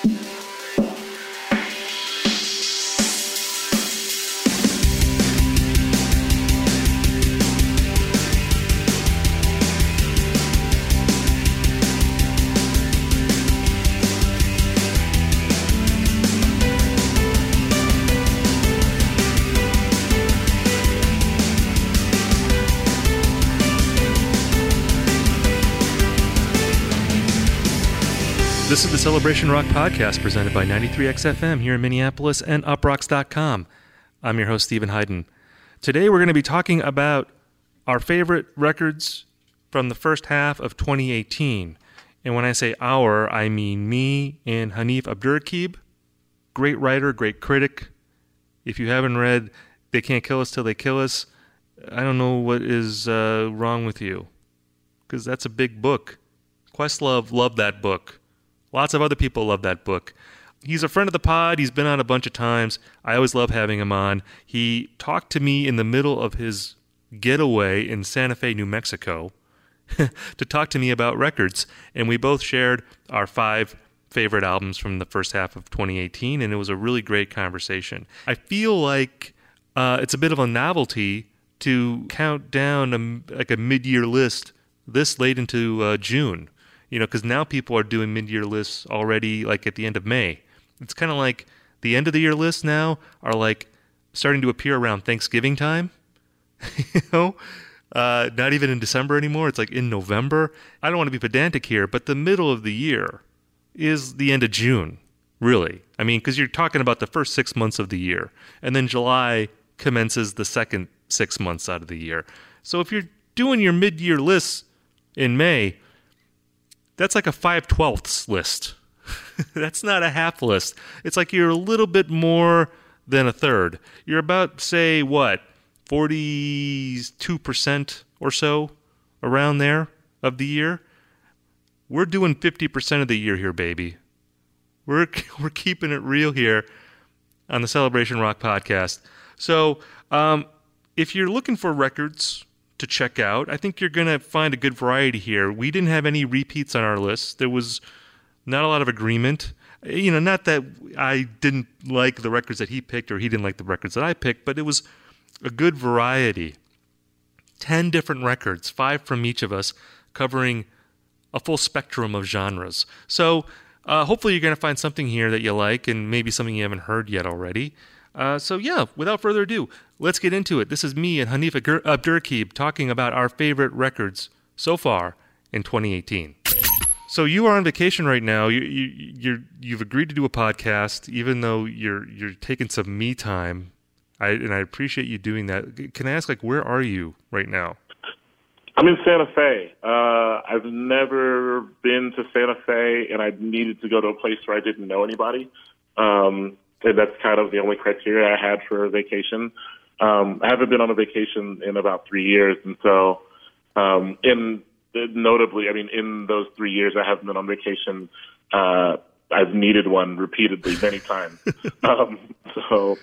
Thank. This is the Celebration Rock podcast presented by 93XFM here in Minneapolis and uproxx.com. I'm your host, Steven Hyden. Today we're going to be talking about our favorite records from the first half of 2018. And when I say our, I mean me and Hanif Abdurraqib, great writer, great critic. If you haven't read They Can't Kill Us Till They Kill Us, I don't know what is uh, wrong with you. Because that's a big book. Questlove loved that book. Lots of other people love that book. He's a friend of the pod. He's been on a bunch of times. I always love having him on. He talked to me in the middle of his getaway in Santa Fe, New Mexico, to talk to me about records. And we both shared our five favorite albums from the first half of 2018, and it was a really great conversation. I feel like uh, it's a bit of a novelty to count down a, like a mid year list this late into uh, June you know, because now people are doing mid-year lists already, like at the end of May. It's kind of like the end of the year lists now are like starting to appear around Thanksgiving time. you know, uh, not even in December anymore. It's like in November. I don't want to be pedantic here, but the middle of the year is the end of June, really. I mean, because you're talking about the first six months of the year, and then July commences the second six months out of the year. So if you're doing your mid-year lists in May, that's like a 5 twelfths list. that's not a half list. It's like you're a little bit more than a third. You're about, say, what, 42% or so around there of the year. We're doing 50% of the year here, baby. We're, we're keeping it real here on the Celebration Rock podcast. So, um, if you're looking for records to check out. I think you're going to find a good variety here. We didn't have any repeats on our list. There was not a lot of agreement. You know, not that I didn't like the records that he picked or he didn't like the records that I picked, but it was a good variety. 10 different records, five from each of us, covering a full spectrum of genres. So, uh, hopefully, you're going to find something here that you like and maybe something you haven't heard yet already. Uh, so, yeah, without further ado, let's get into it. This is me and Hanif Abdurraqib talking about our favorite records so far in 2018. So you are on vacation right now. You, you you're you've agreed to do a podcast, even though you're you're taking some me time. I and I appreciate you doing that. Can I ask, like, where are you right now? I'm in Santa Fe. Uh, I've never been to Santa Fe, and I needed to go to a place where I didn't know anybody. Um, and that's kind of the only criteria I had for vacation. Um, I haven't been on a vacation in about three years, and so um, in notably, I mean, in those three years, I haven't been on vacation. Uh, I've needed one repeatedly many times. um, so,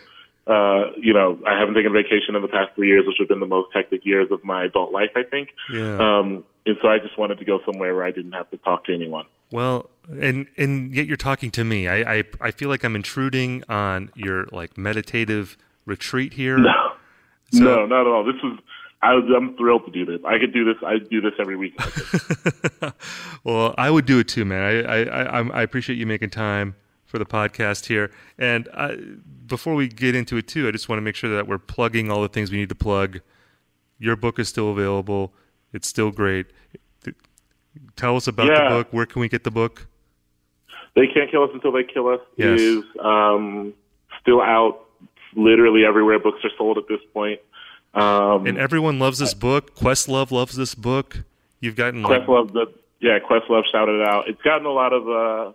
uh, you know, I haven't taken vacation in the past three years, which have been the most hectic years of my adult life, I think. Yeah. Um, and so I just wanted to go somewhere where I didn't have to talk to anyone. Well, and and yet you're talking to me. I I, I feel like I'm intruding on your like meditative retreat here. No, so, no, not at all. This was I am thrilled to do this. I could do this. I do this every week. well, I would do it too, man. I, I, I, I appreciate you making time for the podcast here. And I, before we get into it too, I just want to make sure that we're plugging all the things we need to plug. Your book is still available. It's still great. Tell us about yeah. the book. Where can we get the book? They can't kill us until they kill us. Yes. Is um, still out literally everywhere books are sold at this point. Um, and everyone loves this book. Questlove loves this book. You've gotten Questlove, the yeah, Questlove shouted it out. It's gotten a lot of uh,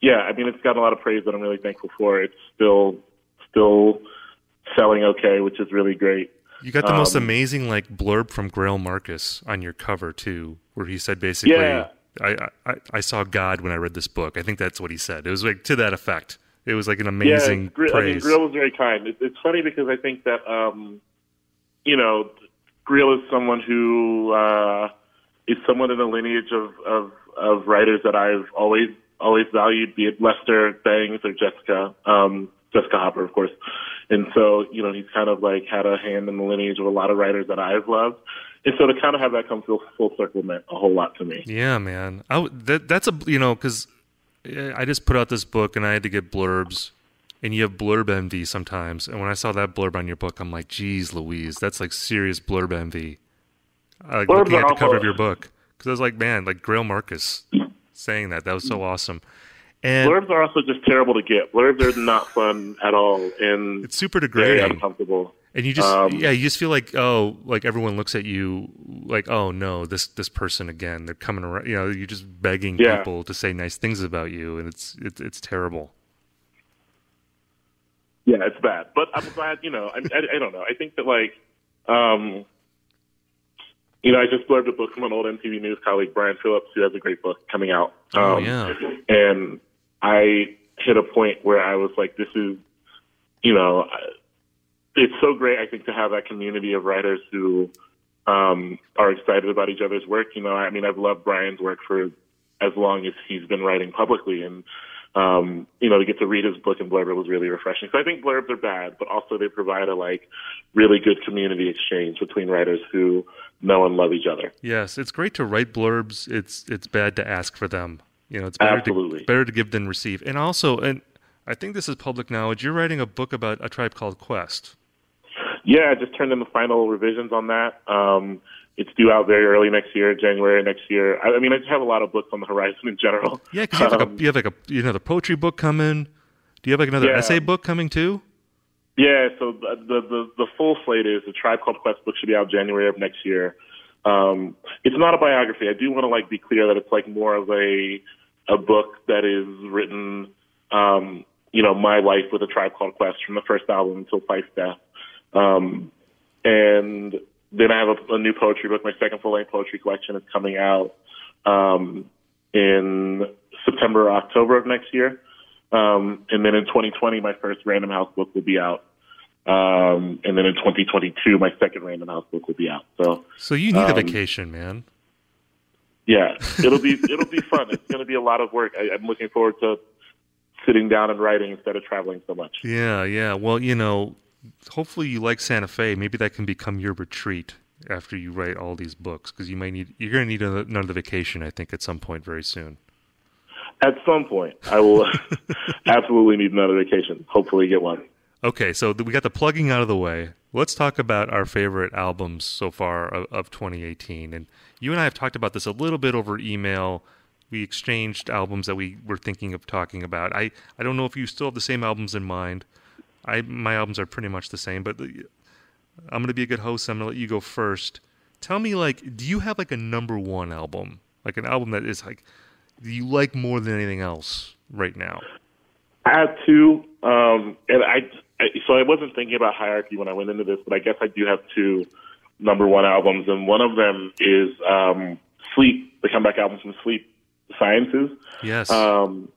yeah, I mean, it's gotten a lot of praise that I'm really thankful for. It's still still selling okay, which is really great. You got the most Um, amazing like blurb from Greil Marcus on your cover too, where he said basically, Yeah. I, I I saw God when I read this book. I think that's what he said. It was like to that effect. It was like an amazing yeah, Gri- I mean, praise. Grill was very kind. It, it's funny because I think that um, you know, Grill is someone who uh, is someone in the lineage of, of of writers that I've always always valued, be it Lester Bangs or Jessica um, Jessica Hopper, of course. And so, you know, he's kind of like had a hand in the lineage of a lot of writers that I've loved. And so to kind of have that come full, full circle meant a whole lot to me. Yeah, man. I that that's a you know because I just put out this book and I had to get blurbs, and you have blurb envy sometimes. And when I saw that blurb on your book, I'm like, geez, Louise, that's like serious blurb envy. Uh, Blurbs looking at the cover of your book because I was like, man, like Greil Marcus saying that that was so awesome. And Blurbs are also just terrible to get. Blurbs are not fun at all, and it's super very degrading. uncomfortable. And you just Um, yeah, you just feel like oh, like everyone looks at you like oh no, this this person again. They're coming around. You know, you're just begging Yeah. people to say nice things about you, and it's it's it's terrible. Yeah, it's bad, but I'm glad. You know, I, I, I don't know. I think that like, um, you know, I just blurbed a book from an old MTV News colleague, Brian Phillips, who has a great book coming out. Oh, Um, yeah. and I hit a point where I was like, this is, you know, I- it's so great. I think to have that community of writers who um, are excited about each other's work. You know, I mean, I've loved Brian's work for as long as he's been writing publicly, and um, you know, to get to read his book and blurb it was really refreshing. So I think blurbs are bad, but also they provide a like really good community exchange between writers who know and love each other. Yes, it's great to write blurbs. It's it's bad to ask for them. You know, it's better Absolutely. to better to give than receive. And also, and I think this is public knowledge. You're writing a book about a tribe called Quest. Yeah, I just turned in the final revisions on that. Um, it's due out very early next year, January next year. I, I mean, I just have a lot of books on the horizon in general. Yeah, because you have like Um, a you have like a you know the poetry book coming. Do you have like another Yeah. essay book coming too? Yeah, so the, the the the full slate is the Tribe Called Quest book should be out January of next year. Um, it's not a biography. I do want to like be clear that it's like more of a a book that is written, um, you know, my life with a Tribe Called Quest from the first album until Phife's death. Um, and then I have a, a new poetry book. My second full length poetry collection is coming out um, in September, or October of next year. Um, and then in 2020, my first Random House book will be out. Um, and then in 2022, my second Random House book will be out. So So you need a Um, vacation, man. yeah, it'll be it'll be fun. It's going to be a lot of work. I, I'm looking forward to sitting down and writing instead of traveling so much. Yeah, yeah. Well, you know, hopefully you like Santa Fe. Maybe that can become your retreat after you write all these books because you might need you're going to need another, vacation. I think at some point very soon. At some point, I will absolutely need another vacation. Hopefully, get one. Okay, so we got the plugging out of the way. Let's talk about our favorite albums so far of, of 2018. And you and I have talked about this a little bit over email. We exchanged albums that we were thinking of talking about. I, I don't know if you still have the same albums in mind. I my albums are pretty much the same, but I'm going to be a good host. I'm going to let you go first. Tell me, like, do you have like a number one album, like an album that is like you like more than anything else right now? I have two, um, and I, I so I wasn't thinking about hierarchy when I went into this, but I guess I do have two number one albums, and one of them is um, Sleep, the comeback album from Sleep Sciences. Yes. Um,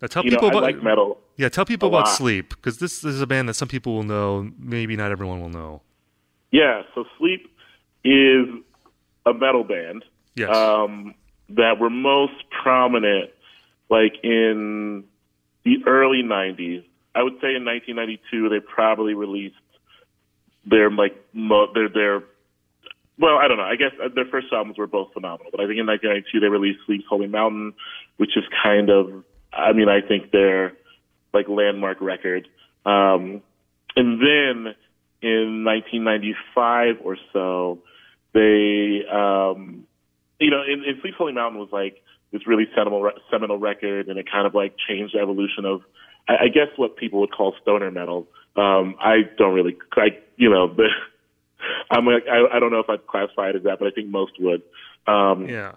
now tell you know, people I like metal. Yeah, tell people about lot. Sleep because this, this is a band that some people will know, maybe not everyone will know. Yeah, so Sleep is a metal band Yes. um, that were most prominent, like in the early '90s. I would say in 1992 they probably released their like mo- their their. Well, I don't know. I guess uh, their first albums were both phenomenal, but I think in 1992 they released Sleep's Holy Mountain, which is kind of, I mean, I think their like landmark record. Um, and then in 1995 or so, they, um, you know, in, in Sleep Holy Mountain was like this really seminal, re- seminal record, and it kind of like changed the evolution of, I, I guess, what people would call stoner metal. Um, I don't really, I, you know, but I'm like, I, I don't know if I'd classify it as that, but I think most would. Um, yeah.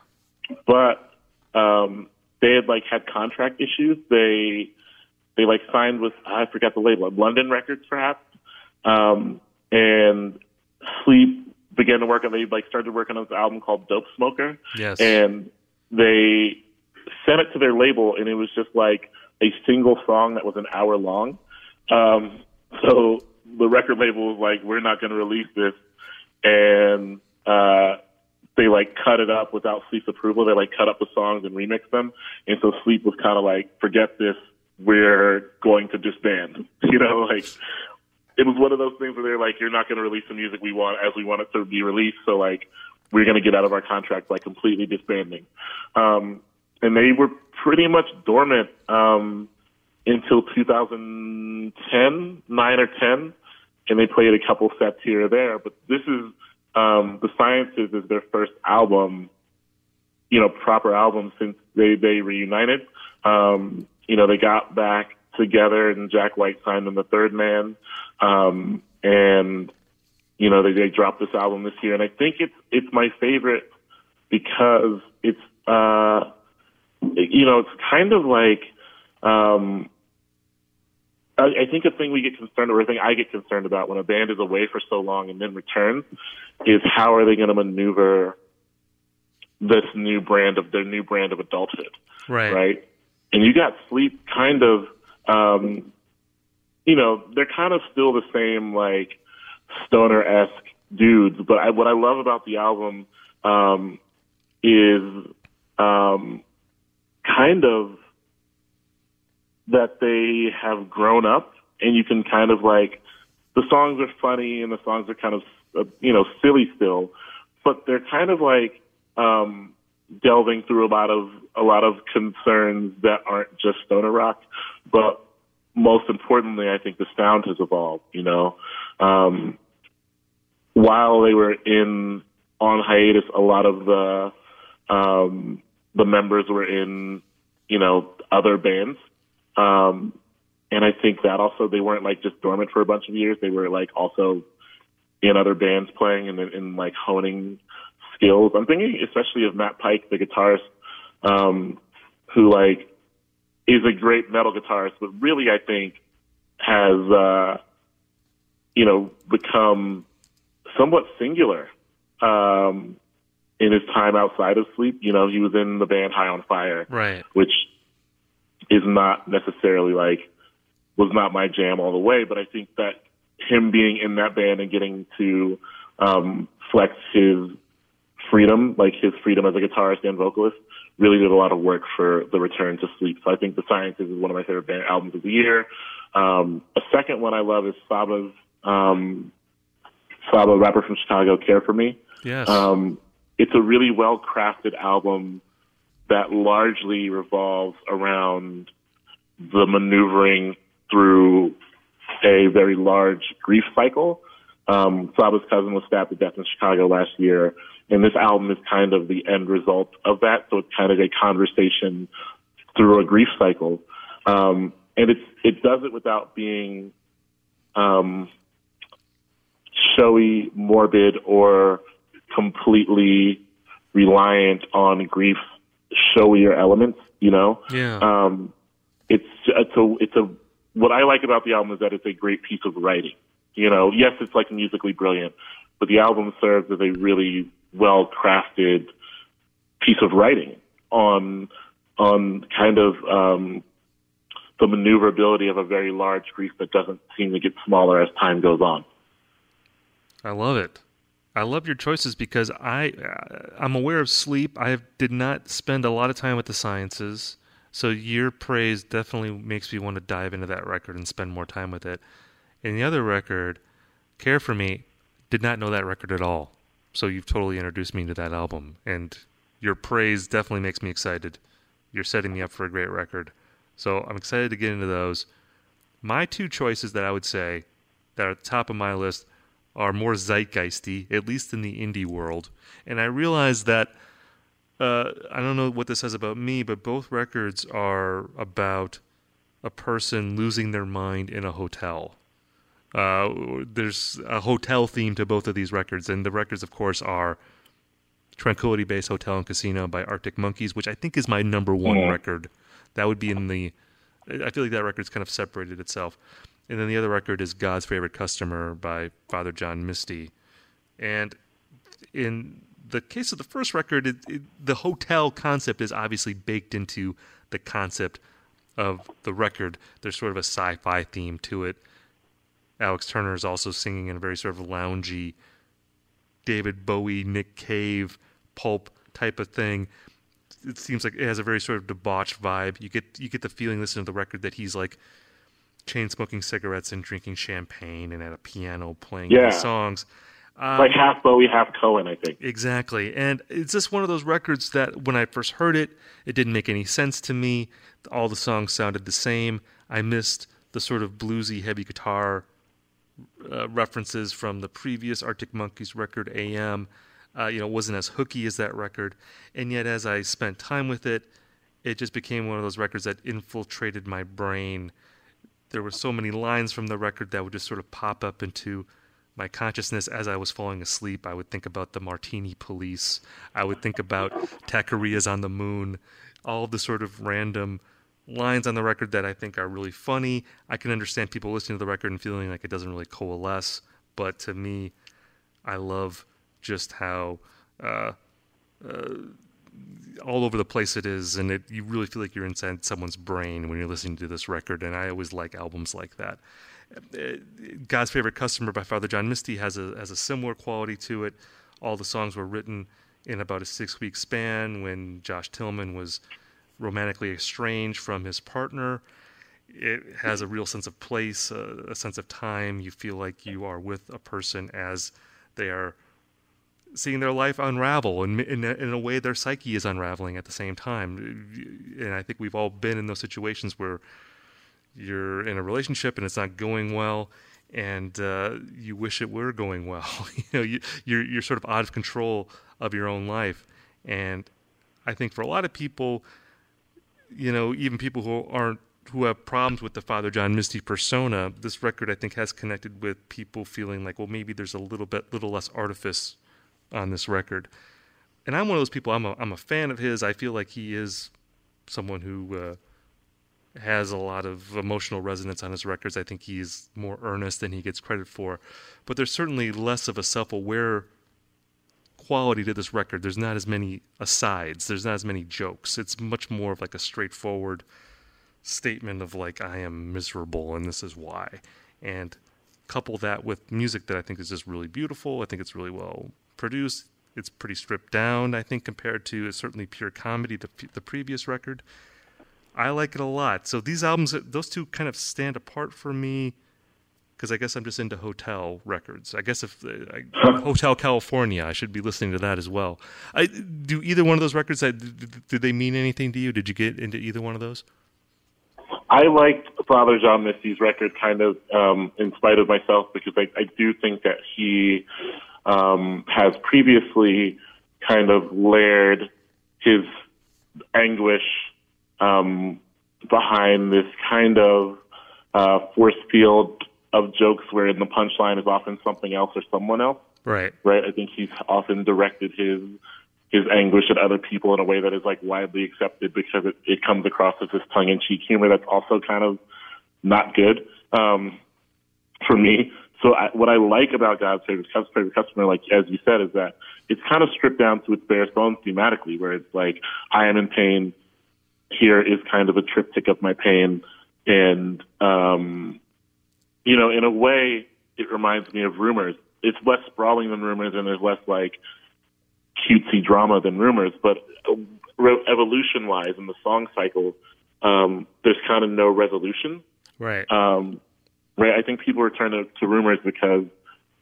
but um, they had like had contract issues. They they like signed with I forgot the label, London Records perhaps, um, and Sleep began to work on. They like started working on this album called Dope Smoker. Yes. and they sent it to their label, and it was just like a single song that was an hour long. Um, so the record label was like, "We're not going to release this," and uh, they like cut it up without Sleep's approval. They like cut up the songs and remix them, and so Sleep was kind of like, "Forget this. We're going to disband." You know, like it was one of those things where they're like, "You're not going to release the music we want as we want it to be released." So like, we're going to get out of our contract by completely disbanding. Um, and they were pretty much dormant um, until 2010, nine or ten, and they played a couple sets here or there. But this is um, the Sciences is their first album, you know, proper album since they they reunited. Um, you know, they got back together, and Jack White signed them the Third Man, um, and you know they they dropped this album this year, and I think it's it's my favorite because it's uh, you know it's kind of like um, I, I think a thing we get concerned, or a thing I get concerned about when a band is away for so long and then returns, is how are they going to maneuver this new brand of their new brand of adulthood, Right. right? And you got Sleep kind of, um, you know, they're kind of still the same like stoner esque dudes, but I, what I love about the album um, is um, kind of that they have grown up and you can kind of like the songs are funny and the songs are kind of uh, you know silly still but they're kind of like um delving through a lot of a lot of concerns that aren't just stoner rock but most importantly i think the sound has evolved you know um while they were in on hiatus a lot of the um the members were in you know other bands um, and I think that also they weren't like just dormant for a bunch of years. They were like also in other bands playing and in like honing skills. I'm thinking especially of Matt Pike, the guitarist, um, who like is a great metal guitarist, but really I think has uh, you know become somewhat singular um, in his time outside of sleep. You know, he was in the band High on Fire, Right. which is not necessarily like was not my jam all the way, but I think that him being in that band and getting to um, flex his freedom, like his freedom as a guitarist and vocalist, really did a lot of work for the return to sleep. So I think The Sciences is one of my favorite band albums of the year. Um, a second one I love is Saba's um, Saba, rapper from Chicago, Care for Me. Yes. Um, it's a really well crafted album that largely revolves around the maneuvering through a very large grief cycle. Um, Saba's cousin was stabbed to death in Chicago last year, and this album is kind of the end result of that. So it's kind of a conversation through a grief cycle, um, and it's it does it without being um, showy, morbid, or completely reliant on grief showier elements. You know, yeah. um, it's it's a it's a what I like about the album is that it's a great piece of writing. You know, yes, it's like musically brilliant, but the album serves as a really well crafted piece of writing on on kind of um, the maneuverability of a very large grief that doesn't seem to get smaller as time goes on. I love it. I love your choices because I uh, I'm aware of sleep. I did not spend a lot of time with the sciences, so your praise definitely makes me want to dive into that record and spend more time with it. And the other record, Care for Me, did not know that record at all. So you've totally introduced me to that album, and your praise definitely makes me excited. You're setting me up for a great record, so I'm excited to get into those. My two choices that I would say that are at the top of my list are more zeitgeisty, at least in the indie world. And I realize that uh, I don't know what this says about me, but both records are about a person losing their mind in a hotel. Uh, there's a hotel theme to both of these records, and the records, of course, are Tranquility Base Hotel and Casino by Arctic Monkeys, which I think is my number one Mhm. record. That would be in the. I feel like that record's kind of separated itself. And then the other record is God's Favorite Customer by Father John Misty. And in the case of the first record, it, it, the hotel concept is obviously baked into the concept of the record. There's sort of a sci fi theme to it. Alex Turner is also singing in a very sort of loungy, David Bowie, Nick Cave, pulp type of thing. It seems like it has a very sort of debauched vibe. You get you get the feeling listening to the record that he's like chain smoking cigarettes and drinking champagne and at a piano playing Yeah. songs. Um, like half Bowie, half Cohen, I think. Exactly. And it's just one of those records that when I first heard it, it didn't make any sense to me. All the songs sounded the same. I missed the sort of bluesy heavy guitar uh, references from the previous Arctic Monkeys record, AM. Uh, you know, wasn't as hooky as that record. And yet, as I spent time with it, it just became one of those records that infiltrated my brain. There were so many lines from the record that would just sort of pop up into my consciousness as I was falling asleep. I would think about the Martini Police. I would think about Taquerias on the Moon. All the sort of random lines on the record that I think are really funny. I can understand people listening to the record and feeling like it doesn't really coalesce, but to me, I love just how uh, uh, all over the place it is, and it, you really feel like you're inside someone's brain when you're listening to this record. And I always like albums like that. Uh, God's favorite customer by Father John Misty has a has a similar quality to it. All the songs were written in about a six week span when Josh Tillman was romantically estranged from his partner. It has a real sense of place, a, a sense of time. You feel like you are with a person as they are seeing their life unravel, and in, a- in a way, their psyche is unraveling at the same time. And I think we've all been in those situations where you're in a relationship and it's not going well, and uh, you wish it were going well. you know, you, you're you're sort of out of control of your own life, and I think for a lot of people, you know, even people who aren't who have problems with the Father John Misty persona, this record I think has connected with people feeling like, well, maybe there's a little bit little less artifice on this record. And I'm one of those people. I'm a I'm a fan of his. I feel like he is someone who uh, has a lot of emotional resonance on his records. I think he's more earnest than he gets credit for. But there's certainly less of a self-aware quality to this record. There's not as many asides. There's not as many jokes. It's much more of like a straightforward statement of like I am miserable and this is why. And couple that with music that I think is just really beautiful. I think it's really well produced. It's pretty stripped down, I think, compared to certainly pure comedy, the the previous record. I like it a lot. So these albums, those two kind of stand apart for me because I guess I'm just into hotel records. I guess if uh, I, Hotel California, I should be listening to that as well. I, do either one of those records? I, did, did they mean anything to you? Did you get into either one of those? I liked Father John Misty's record kind of um, in spite of myself because I, I do think that he um, has previously kind of layered his anguish um, behind this kind of uh, force field of jokes wherein the punchline is often something else or someone else. Right. Right. I think he's often directed his his anguish at other people in a way that is like widely accepted because it, it comes across as this tongue in cheek humor that's also kind of not good um, for me. So I, what I like about God's favorite, favorite customer, like as you said, is that it's kind of stripped down to its bare bones thematically, where it's like I am in pain. Here is kind of a triptych of my pain, and um, you know, in a way, it reminds me of Rumors. It's less sprawling than Rumors, and there's less like cutesy drama than Rumors. But uh, re- evolution-wise, in the song cycle, um, there's kind of no resolution. Right. Um, right. I think people return to, to Rumors because,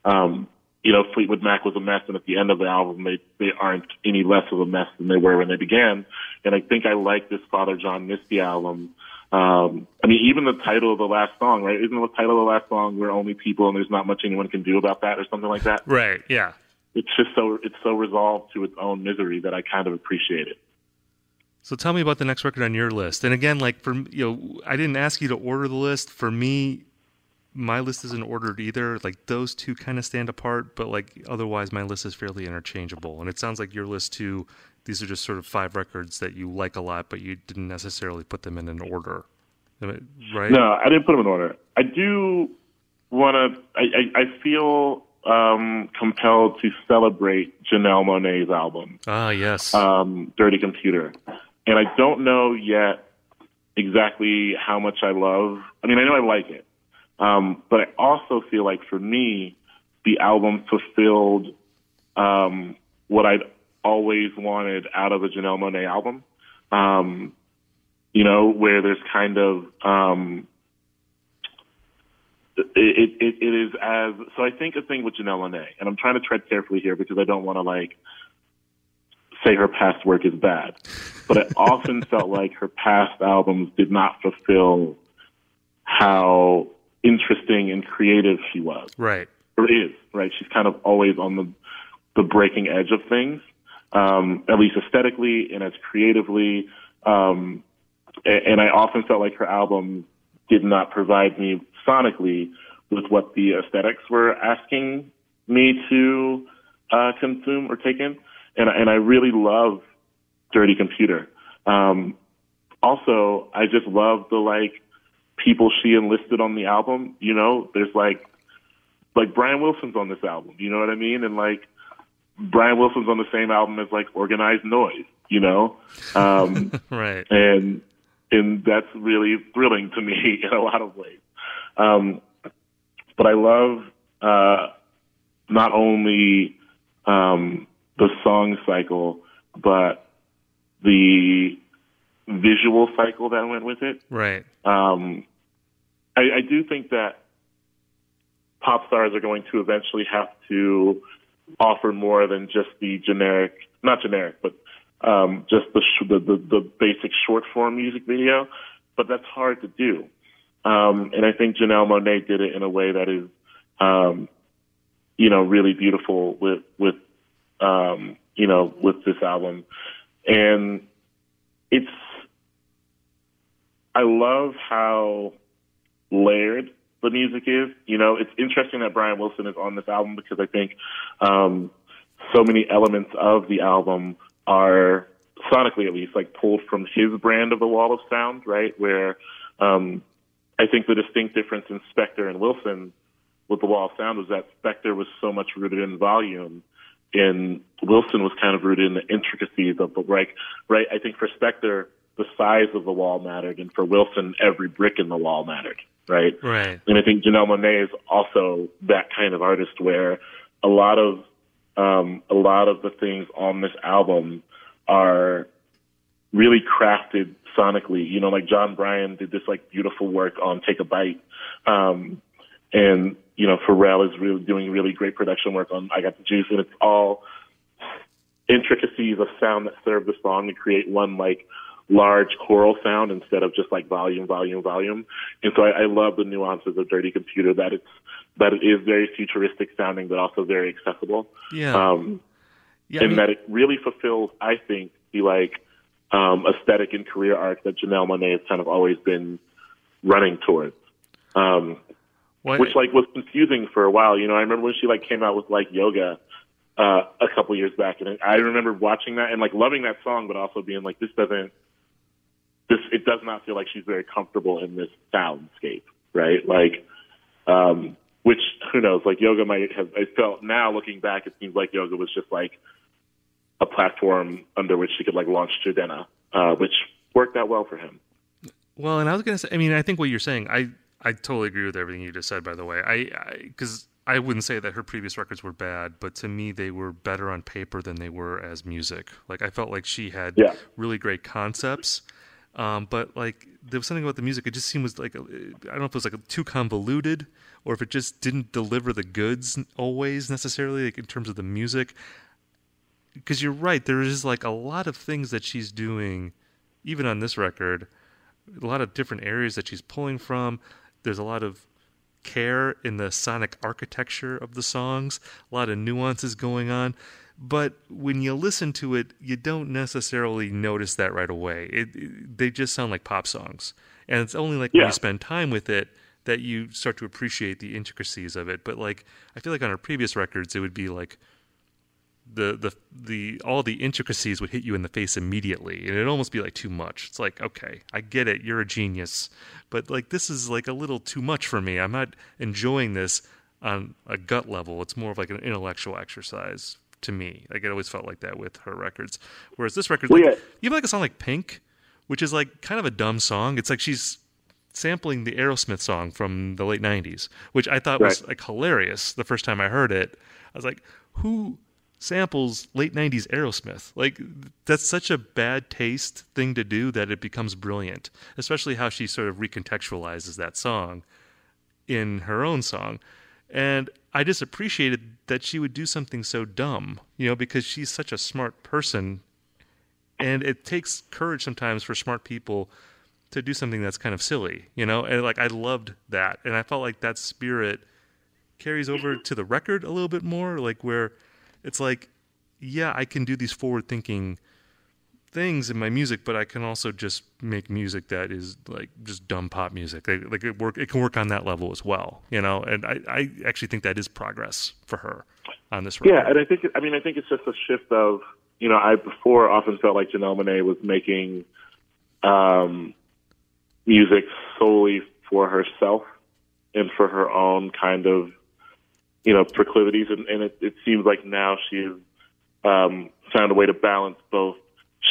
um, you know, Fleetwood Mac was a mess, and at the end of the album, they they aren't any less of a mess than they were when they began. And I think I like this Father John Misty album. Um, I mean, even the title of the last song, right? Isn't the title of the last song "We're Only People" and there's not much anyone can do about that, or something like that? Right. Yeah. It's just so it's so resolved to its own misery that I kind of appreciate it. So tell me about the next record on your list. And again, like for you know, I didn't ask you to order the list. For me, my list isn't ordered either. Like those two kind of stand apart, but like otherwise, my list is fairly interchangeable. And it sounds like your list too. These are just sort of five records that you like a lot, but you didn't necessarily put them in an order, right? No, I didn't put them in order. I do want to. I, I, I feel um, compelled to celebrate Janelle Monae's album. Ah, yes. Um, Dirty Computer, and I don't know yet exactly how much I love. I mean, I know I like it, um, but I also feel like for me, the album fulfilled um, what I'd always wanted out of a Janelle Monae album. Um, you know, where there's kind of um, it, it, it is as so. I think a thing with Janelle Monae, and I'm trying to tread carefully here because I don't want to like say her past work is bad, but I often felt like her past albums did not fulfill how interesting and creative she was. Right. Or is, right? She's kind of always on the the breaking edge of things, um, at least aesthetically and as creatively. Um, and, I often felt like her album did not provide me sonically with what the aesthetics were asking me to uh, consume or take in. And, and I really love Dirty Computer. Um, also, I just love the like people she enlisted on the album. You know, there's like like Brian Wilson's on this album. You know what I mean? And like Brian Wilson's on the same album as like Organized Noise, You know, um, right? And and that's really thrilling to me in a lot of ways. Um, but I love uh, not only um, the song cycle, but the visual cycle that went with it. Right. Um, I, I do think that pop stars are going to eventually have to offer more than just the generic, not generic, but um, just the, sh- the, the the basic short form music video. But that's hard to do. Um, and I think Janelle Monae did it in a way that is, um, you know, really beautiful with, with, um, you know, with this album. And it's, I love how layered the music is. You know, it's interesting that Brian Wilson is on this album because I think, um, so many elements of the album are sonically at least like pulled from his brand of the wall of sound, right? Where, um, I think the distinct difference in Spector and Wilson with the wall of sound was that Spector was so much rooted in volume and Wilson was kind of rooted in the intricacies of the like right I think for Spector the size of the wall mattered and for Wilson every brick in the wall mattered right right and I think Janelle Monae is also that kind of artist where a lot of um, a lot of the things on this album are really crafted sonically. You know, like John Bryan did this like beautiful work on Take a Bite. Um, and, you know, Pharrell is really doing really great production work on I Got the Juice and it's all intricacies of sound that serve the song to create one like large choral sound instead of just like volume, volume, volume. And so I, I love the nuances of Dirty Computer that it's that it is very futuristic sounding but also very accessible. Yeah. Um, yeah, I and mean- that it really fulfills, I think, the like um, aesthetic and career arc that Janelle Monae has kind of always been running towards. Um, what- which like was confusing for a while. You know, I remember when she like came out with like yoga uh, a couple years back, and I remember watching that and like loving that song, but also being like, this doesn't, this it does not feel like she's very comfortable in this soundscape, right? Like, um, which who knows? Like yoga might have. I felt now looking back, it seems like yoga was just like a platform under which she could like launch Jidenna, uh, which worked out well for him. Well, and I was gonna say, I mean, I think what you're saying, I I totally agree with everything you just said. By the way, I because I, wouldn't say that her previous records were bad, but to me they were better on paper than they were as music. Like I felt like she had Yeah. really great concepts, um, but like there was something about the music. It just seemed was like I don't know if it was like too convoluted or if it just didn't deliver the goods always necessarily like in terms of the music. Because you're right, there is like a lot of things that she's doing, even on this record a lot of different areas that she's pulling from. There's a lot of care in the sonic architecture of the songs, a lot of nuances going on. But when you listen to it, you don't necessarily notice that right away. It, it- they just sound like pop songs, and it's only like when you spend time with it that you start to appreciate the intricacies of it. But like I feel like on our previous records, it would be like the the the all the intricacies would hit you in the face immediately, and it'd almost be like too much. It's like okay, I get it, you're a genius, but like this is like a little too much for me. I'm not enjoying this on a gut level. It's more of like an intellectual exercise to me. Like it always felt like that with her records. Whereas this record, Well, like, yeah. you have like a song like Pink, which is like kind of a dumb song. It's like she's sampling the Aerosmith song from the late '90s, which I thought was like hilarious the first time I heard it. I was like, who samples late 90s Aerosmith? Like that's such a bad taste thing to do that it becomes brilliant, especially how she sort of recontextualizes that song in her own song. And I just appreciated that she would do something so dumb, you know, because she's such a smart person. And it takes courage sometimes for smart people to do something that's kind of silly, you know? And like I loved that. And I felt like that spirit carries over to the record a little bit more, like where it's like, yeah, I can do these forward thinking things in my music, but I can also just make music that is like just dumb pop music. Like, like it work, it can work on that level as well, you know. And I, I actually think that is progress for her on this record. Yeah, and I think I mean I think it's just a shift of you know I before often felt like Janelle Monae was making um, music solely for herself and for her own kind of you know proclivities, and, and it, it seems like now she's um, found a way to balance both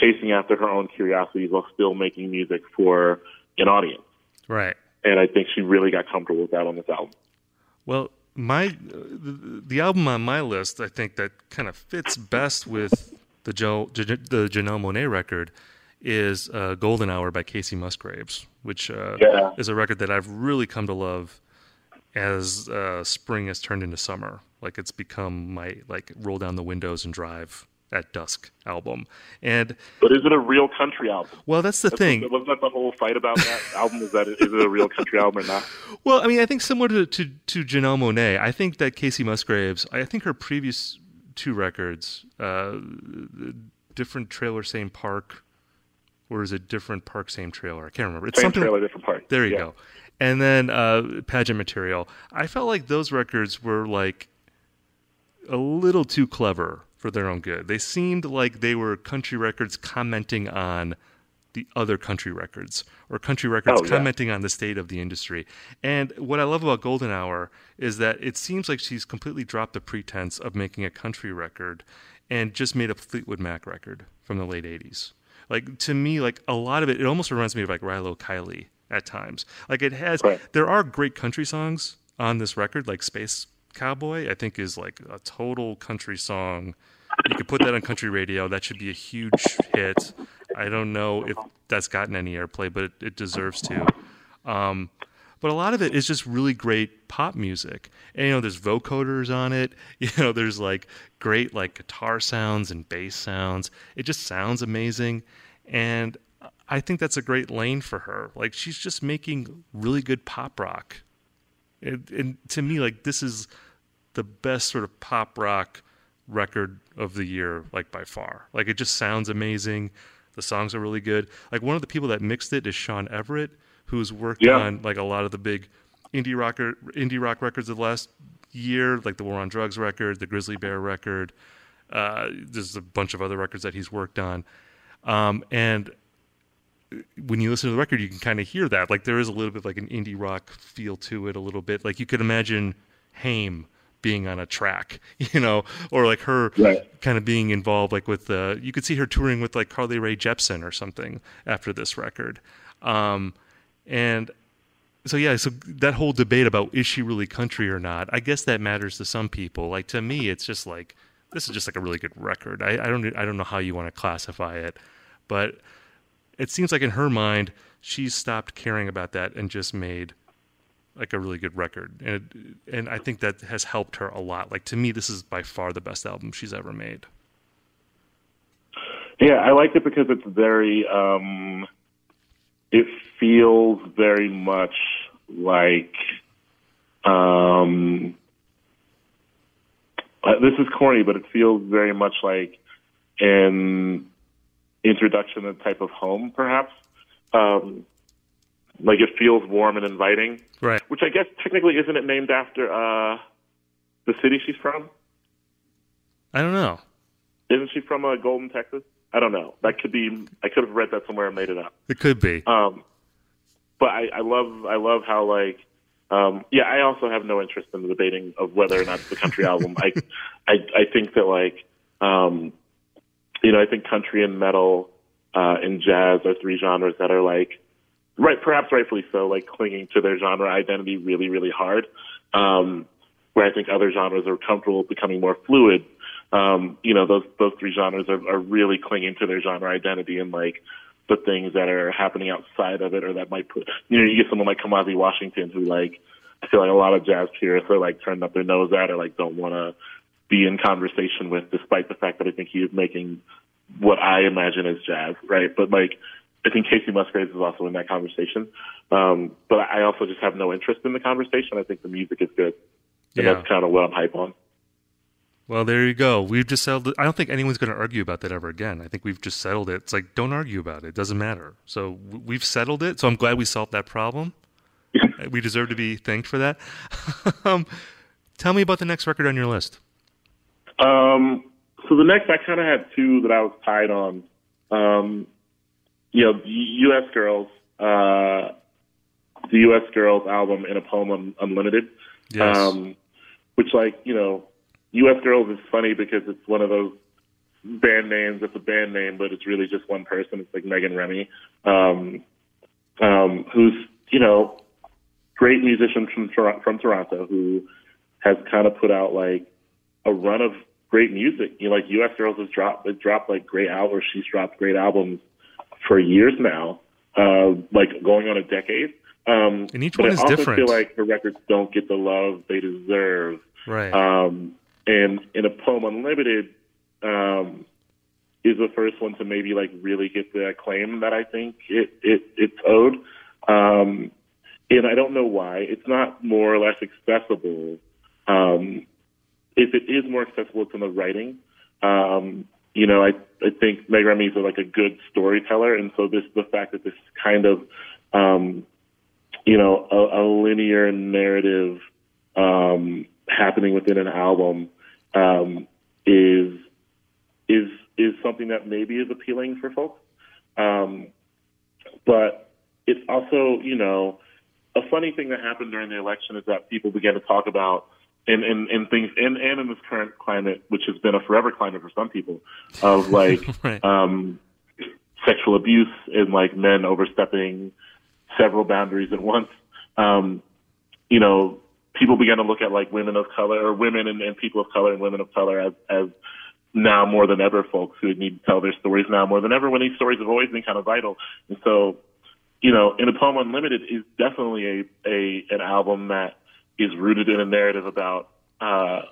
chasing after her own curiosities while still making music for an audience. right. And I think she really got comfortable with that on this album. Well, my the, the album on my list, I think that kind of fits best with the Joe the Janelle Monae record is uh, "Golden Hour" by Kacey Musgraves, which uh, Yeah. is a record that I've really come to love as uh, spring has turned into summer. Like it's become my like roll down the windows and drive at dusk album. And But is it a real country album? well, that's the thing. Wasn't that the whole fight about that album? Is that is it a real country album or not? Well, I mean, I think similar to, to, to Janelle Monae, I think that Kacey Musgraves, I think her previous two records, uh, different trailer, same park, or is it different park, same trailer? I can't remember. It's Same something. trailer, different part. There you Yeah. go. And then uh, pageant material. I felt like those records were like a little too clever for their own good. They seemed like they were country records commenting on the other country records or country records Oh, yeah. commenting on the state of the industry. And what I love about Golden Hour is that it seems like she's completely dropped the pretense of making a country record and just made a Fleetwood Mac record from the late 80s. Like to me like a lot of it it almost reminds me of like Rilo Kiley at times. Like it has Right. there are great country songs on this record like Space Cowboy I think is like a total country song. You could put that on country radio. That should be a huge hit. I don't know if that's gotten any airplay, but it, it deserves to. Um, but a lot of it is just really great pop music. And you know, there's vocoders on it. You know, there's like great like guitar sounds and bass sounds. It just sounds amazing. And I think that's a great lane for her. Like she's just making really good pop rock. And, and to me, like this is the best sort of pop rock record of the year, like by far. Like it just sounds amazing. The songs are really good. Like one of the people that mixed it is Shawn Everett, who's worked Yeah. on like a lot of the big indie rocker indie rock records of the last year, like the War on Drugs record, the Grizzly Bear record. Uh, there's a bunch of other records that he's worked on, um, and when you listen to the record, you can kind of hear that. Like there is a little bit like an indie rock feel to it, a little bit. Like you could imagine Haim being on a track, you know, or like her Right. kind of being involved, like with the. You could see her touring with like Carly Rae Jepsen or something after this record, um, and so yeah, so that whole debate about is she really country or not, I guess that matters to some people. Like to me, it's just like this is just like a really good record. I, I don't I don't know how you want to classify it, but it seems like in her mind she's stopped caring about that and just made like a really good record, and it, and I think that has helped her a lot. Like to me, this is by far the best album she's ever made. Yeah, I like it because it's very. um It feels very much like. um uh, This is corny, but it feels very much like an introduction a type of home, perhaps. Um, like it feels warm and inviting. Right. Which I guess technically isn't it named after uh, the city she's from? I don't know. Isn't she from uh, Golden, Texas? I don't know. That could be. I could have read that somewhere and made it up. It could be. Um, but I, I love. I love how like. Um, yeah, I also have no interest in the debating of whether or not it's a country album. I, I, I think that like, um, you know, I think country and metal uh, and jazz are three genres that are like, right, perhaps rightfully so, like clinging to their genre identity really, really hard. Um, where I think other genres are comfortable becoming more fluid um, you know, those those three genres are, are really clinging to their genre identity and like the things that are happening outside of it or that might put you know, you get someone like Kamasi Washington who like I feel like a lot of jazz purists are like turned up their nose at or like don't wanna be in conversation with despite the fact that I think he is making what I imagine as jazz, right? But like I think Kacey Musgraves is also in that conversation. Um, but I also just have no interest in the conversation. I think the music is good. And Yeah. that's kind of what I'm hype on. Well, there you go. We've just settled it. I don't think anyone's going to argue about that ever again. I think we've just settled it. It's like, don't argue about it. It doesn't matter. So we've settled it. So I'm glad we solved that problem. we deserve to be thanked for that. um, tell me about the next record on your list. Um, so the next, I kind of had two that I was tied on. Um, you know, U.S. Girls, uh, the U.S. Girls album in a poem Un- Unlimited. Yes. Um, which, like, you know, U.S. Girls is funny because it's one of those band names. It's a band name, but it's really just one person. It's like Megan Remy, um, um, who's you know, great musician from Tor- from Toronto who has kind of put out like a run of great music. You know, like U.S. Girls has dropped has dropped like great albums. She's dropped great albums for years now, uh, like going on a decade. Um, And each but one I also different. feel like her records don't get the love they deserve. Right. Um, and in a poem unlimited, um, is the first one to maybe like really get the acclaim that I think it, it it's owed. Um, and I don't know why it's not more or less accessible. Um, if it is more accessible, in the writing. Um, you know, I I think Meg Remy is like a good storyteller, and so this the fact that this kind of um, you know a, a linear narrative um, happening within an album um, is is is something that maybe is appealing for folks. Um, but it's also, you know, a funny thing that happened during the election is that people began to talk about and and, and things and, and in this current climate, which has been a forever climate for some people, of like Right. um, sexual abuse and like men overstepping several boundaries at once. Um, you know, people began to look at like women of color or women and, and people of color and women of color as, as now more than ever folks who need to tell their stories now more than ever when these stories have always been kind of vital. And so, you know, In a Poem Unlimited is definitely a, a an album that is rooted in a narrative about uh,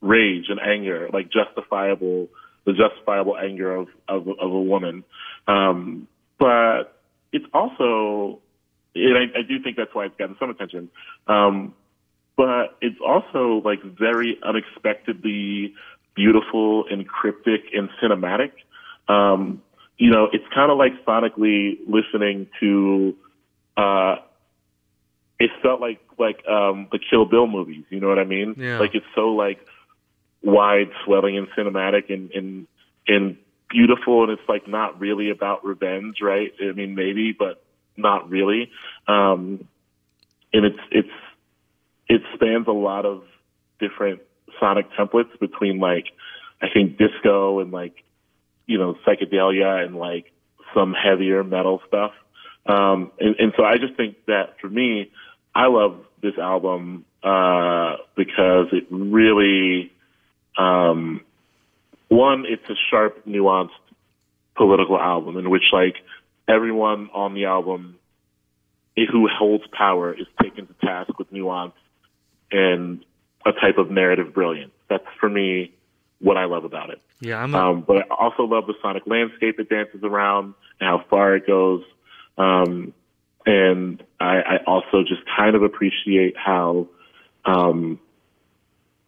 rage and anger, like justifiable, the justifiable anger of of, of a woman. Um, but it's also, and I, I do think that's why it's gotten some attention. Um, but it's also like very unexpectedly beautiful and cryptic and cinematic. Um, you know, it's kind of like sonically listening to. Uh, it felt like like um, the Kill Bill movies. You know what I mean? Yeah. Like it's so like wide, swelling, and cinematic, and and and beautiful, and it's like not really about revenge, right? I mean, maybe, but not really. Um, and it's it's it spans a lot of different sonic templates between like I think disco and like you know psychedelia and like some heavier metal stuff. Um, and, and so I just think that for me, I love this album uh, because it really, um, one, it's a sharp, nuanced political album in which like everyone on the album who holds power is taken to task with nuance and a type of narrative brilliance. That's for me what I love about it. yeah, I'm. A, Um, but I also love the sonic landscape it dances around and how far it goes. Um, and I, I also just kind of appreciate how, um,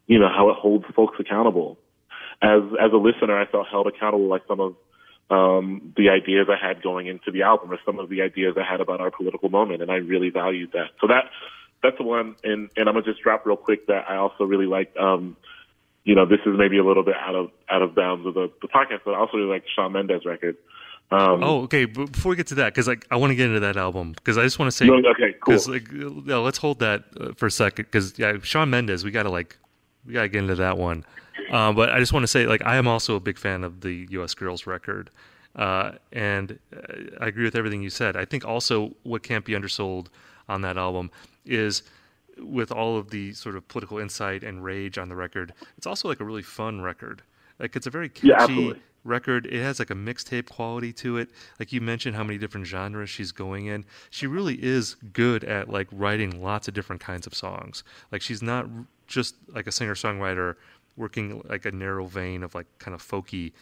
you know, how it holds folks accountable. As as a listener, I felt held accountable by some of um, the ideas I had going into the album or some of the ideas I had about our political moment, and I really valued that. So that that's the one. And and I'm gonna just drop real quick that I also really liked. Um, you know, this is maybe a little bit out of out of bounds of the, the podcast, but I also really like Shawn Mendes record. Um, oh, okay. But before we get to that, because like I want to get into that album, because I just want to say, No, okay, cool. Like, yeah, let's hold that uh, for a second, because yeah, Shawn Mendes, we gotta like, we gotta get into that one. Uh, but I just want to say, like, I am also a big fan of the U.S. Girls record, uh, and uh, I agree with everything you said. I think also what can't be undersold on that album is with all of the sort of political insight and rage on the record, it's also like a really fun record. Like it's a very catchy absolutely. Record. It has like a mixtape quality to it. Like you mentioned how many different genres she's going in. She really is good at like writing lots of different kinds of songs. Like she's not just like a singer-songwriter working like a narrow vein of like kind of folky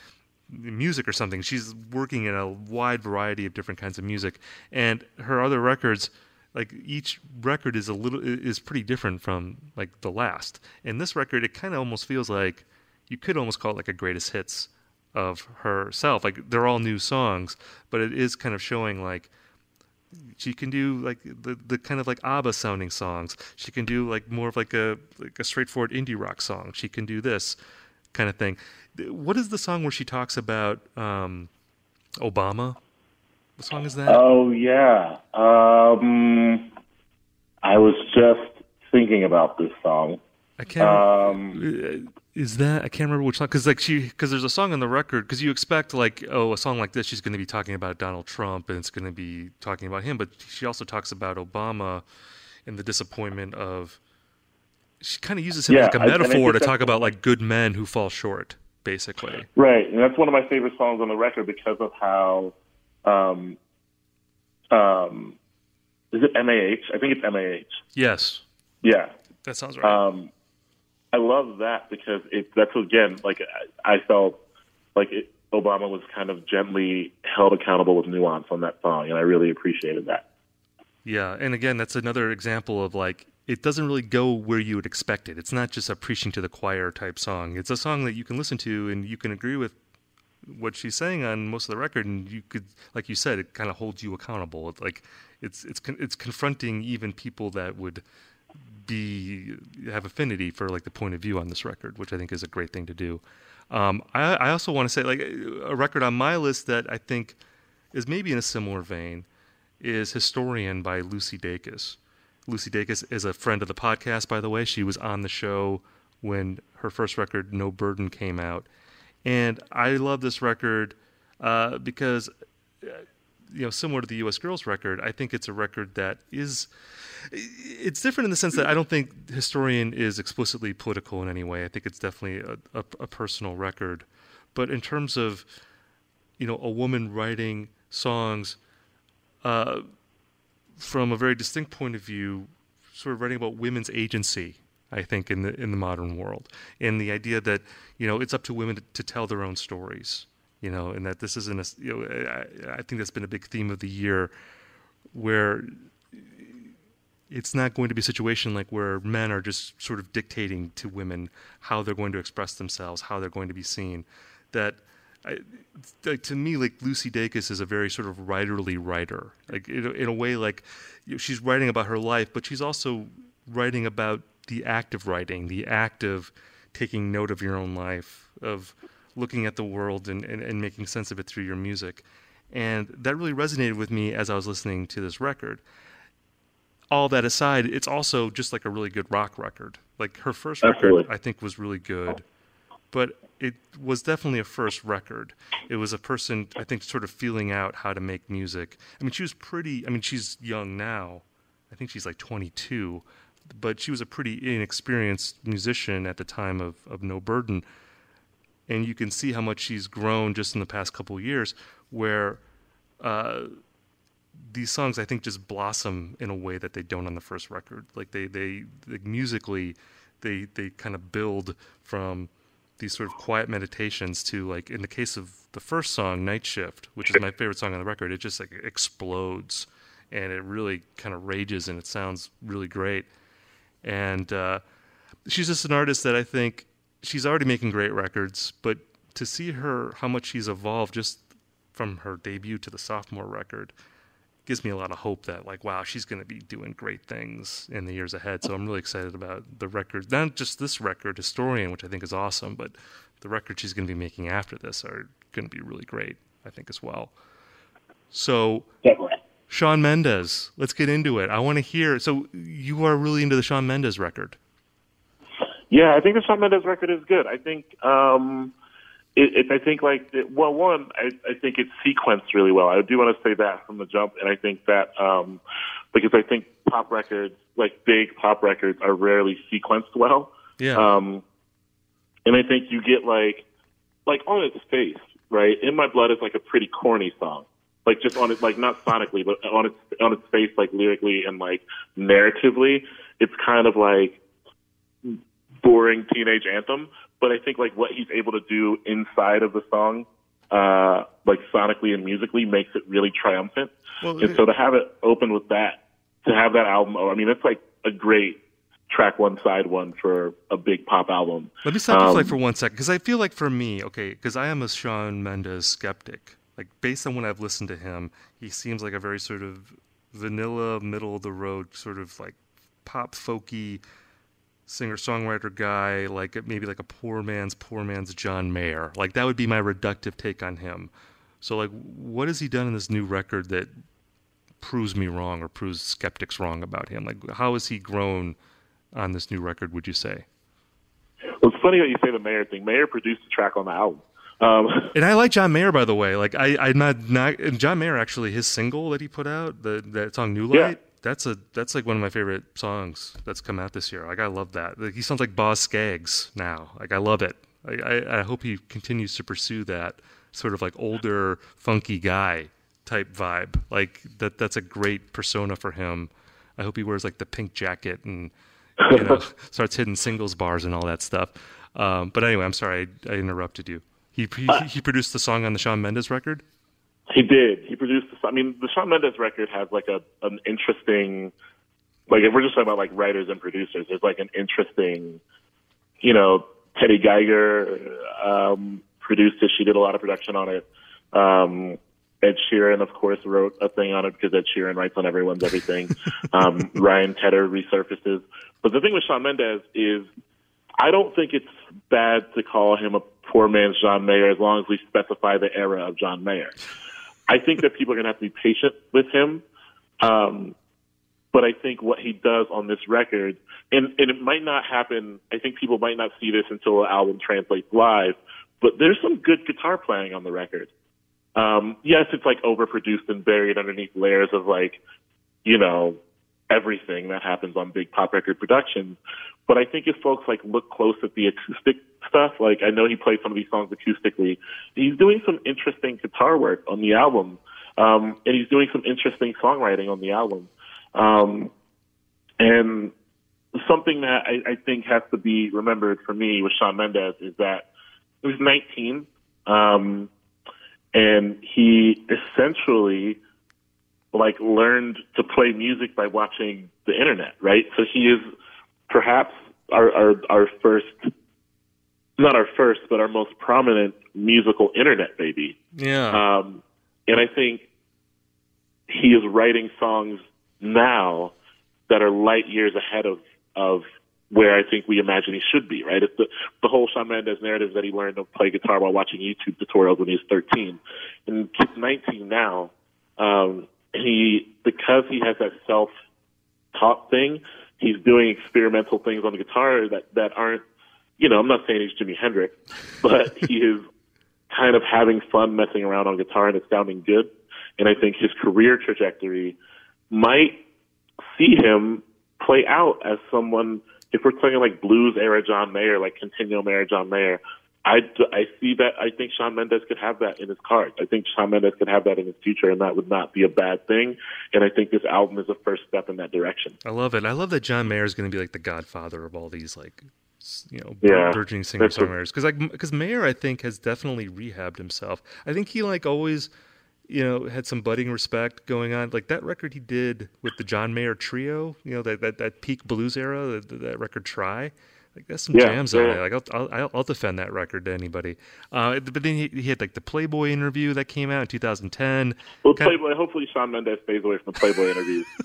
music or something. She's working in a wide variety of different kinds of music, and her other records, like each record is a little is pretty different from like the last. And this record, it kind of almost feels like you could almost call it like a greatest hits of herself. Like they're all new songs, but it is kind of showing like she can do like the the kind of like ABBA sounding songs. She can do like more of like a like a straightforward indie rock song. She can do this kind of thing. What is the song where she talks about um, Obama? What song is that? Oh yeah. Um, I was just thinking about this song. I can't. Um, is that I can't remember which song because like she because there's a song on the record because you expect like oh a song like this she's going to be talking about Donald Trump and it's going to be talking about him but she also talks about Obama and the disappointment of she kind of uses him Yeah, like a metaphor to talk about like good men who fall short basically Right, and that's one of my favorite songs on the record because of how, um, um, is it MAH? I think it's MAH. yes Yeah, that sounds right um, I love that because it that's again like I, felt like it, Obama was kind of gently held accountable with nuance on that song, and I really appreciated that. Yeah, and again, that's another example of like it doesn't really go where you would expect it. It's not just a preaching to the choir type song. It's a song that you can listen to and you can agree with what she's saying on most of the record, and you could, like you said, it kind of holds you accountable. It's like it's it's it's confronting even people that would be have affinity for like the point of view on this record, which I think is a great thing to do. Um, I, I also want to say like a record on my list that I think is maybe in a similar vein is Historian by Lucy Dacus. Lucy Dacus is a friend of the podcast, by the way. She was on the show when her first record, No Burden, came out. And I love this record uh, because, uh, you know, similar to the U.S. Girls record, I think it's a record that is. It's different in the sense that I don't think Historian is explicitly political in any way. I think it's definitely a, a, a personal record. But in terms of, you know, a woman writing songs uh, from a very distinct point of view, sort of writing about women's agency. I think in the in the modern world, and the idea that you know it's up to women to, to tell their own stories, you know, and that this isn't a you know I, I think that's been a big theme of the year, where it's not going to be a situation like where men are just sort of dictating to women how they're going to express themselves, how they're going to be seen. That I, like to me, like Lucy Dacus is a very sort of writerly writer. Like in a, in a way, like you know, she's writing about her life, but she's also writing about the act of writing, the act of taking note of your own life, of looking at the world and, and, and making sense of it through your music. And that really resonated with me as I was listening to this record all that aside, it's also just like a really good rock record. Like her first record, I think, was really good, but it was definitely a first record. It was a person, I think, sort of feeling out how to make music. I mean, she was pretty. I mean, she's young now. I think she's like 22, but she was a pretty inexperienced musician at the time of, of No Burden. And you can see how much she's grown just in the past couple years, where uh, these songs I think just blossom in a way that they don't on the first record. Like they they musically they they kind of build from these sort of quiet meditations to like in the case of the first song Night Shift, which is my favorite song on the record, it just like explodes and it really kind of rages and it sounds really great. And uh, she's just an artist that I think she's already making great records, but to see her how much she's evolved just from her debut to the sophomore record gives me a lot of hope that like wow she's going to be doing great things in the years ahead so i'm really excited about the record not just this record historian which i think is awesome but the record she's going to be making after this are going to be really great i think as well so Definitely. Shawn Mendes, let's get into it. I want to hear. So you are really into the Shawn Mendes record. Yeah, I think the Shawn Mendes record is good. I think um, it, it, I think like well, one, I, I think it's sequenced really well. I do want to say that from the jump, and I think that um, because I think pop records, like big pop records, are rarely sequenced well. Yeah. Um, and I think you get like like on its face, right? In My Blood is like a pretty corny song. Like just on it, like not sonically, but on its on its face, like lyrically and like narratively, it's kind of like boring teenage anthem. But I think like what he's able to do inside of the song, uh, like sonically and musically, makes it really triumphant. Well, and so to have it open with that, to have that album, oh, I mean, it's like a great track one side one for a big pop album. Let me stop Um, like for one second because I feel like for me, okay, because I am a Shawn Mendes skeptic. Like based on what I've listened to him, he seems like a very sort of vanilla, middle of the road, sort of like pop folky singer songwriter guy, like maybe like a poor man's poor man's John Mayer. Like that would be my reductive take on him. So like, what has he done in this new record that proves me wrong or proves skeptics wrong about him? Like, how has he grown on this new record? Would you say? Well, it's funny that you say the Mayer thing. Mayer produced the track on the album. Um, And I like John Mayer, by the way. Like I, I'm not not. John Mayer actually, his single that he put out, the that song "New Light," Yeah. That's a that's like one of my favorite songs that's come out this year. Like I love that. Like, he sounds like Boz Skaggs now. Like I love it. I, I, I hope he continues to pursue that sort of like older, funky guy type vibe. Like that. That's a great persona for him. I hope he wears like the pink jacket and you know starts hitting singles bars and all that stuff. Um, but anyway, I'm sorry I, I interrupted you. He, he he produced the song on the Shawn Mendes record. He did. He produced. This, I mean, the Shawn Mendes record has like a an interesting, like if we're just talking about like writers and producers, there's like an interesting, you know, Teddy Geiger um, produced it. She did a lot of production on it. Um, Ed Sheeran, of course, wrote a thing on it because Ed Sheeran writes on everyone's everything. um, Ryan Tedder resurfaces. But the thing with Shawn Mendes is, I don't think it's bad to call him a poor man's John Mayer as long as we specify the era of John Mayer. I think that people are going to have to be patient with him. Um, but I think what he does on this record, and, and it might not happen, I think people might not see this until the album translates live, but there's some good guitar playing on the record. Um, yes, it's like overproduced and buried underneath layers of like, you know, everything that happens on big pop record productions. But I think if folks like look close at the acoustic stuff, like I know he played some of these songs acoustically, he's doing some interesting guitar work on the album. Um, and he's doing some interesting songwriting on the album. Um, and something that I, I think has to be remembered for me with Shawn Mendes is that he was 19, um, and he essentially like learned to play music by watching the internet, right? So he is perhaps our our, our first, not our first, but our most prominent musical internet baby. Yeah. Um, and I think he is writing songs now that are light years ahead of, of where I think we imagine he should be, right? It's the, the whole Shawn Mendes narrative that he learned to play guitar while watching YouTube tutorials when he was 13. And he's 19 now. Um, he, because he has that self-taught thing, he's doing experimental things on the guitar that, that aren't, you know, I'm not saying he's Jimi Hendrix, but he is kind of having fun messing around on guitar and it's sounding good. And I think his career trajectory might see him play out as someone, if we're talking like blues era John Mayer, like Continuum era John Mayer, I, I see that. I think Shawn Mendes could have that in his cards. I think Shawn Mendes could have that in his future, and that would not be a bad thing. And I think this album is a first step in that direction. I love it. I love that John Mayer is going to be like the godfather of all these like you know Yeah, burgeoning singer songwriters because like because Mayer I think has definitely rehabbed himself. I think he like always you know had some budding respect going on like that record he did with the John Mayer trio. You know that that, that peak blues era that, that record Try. Like there's some Yeah, jams on it. Like I'll, I'll I'll defend that record to anybody. Uh, but then he, he had like the Playboy interview that came out in 2010. Well, Kind- Playboy. Hopefully, Shawn Mendes stays away from the Playboy interviews.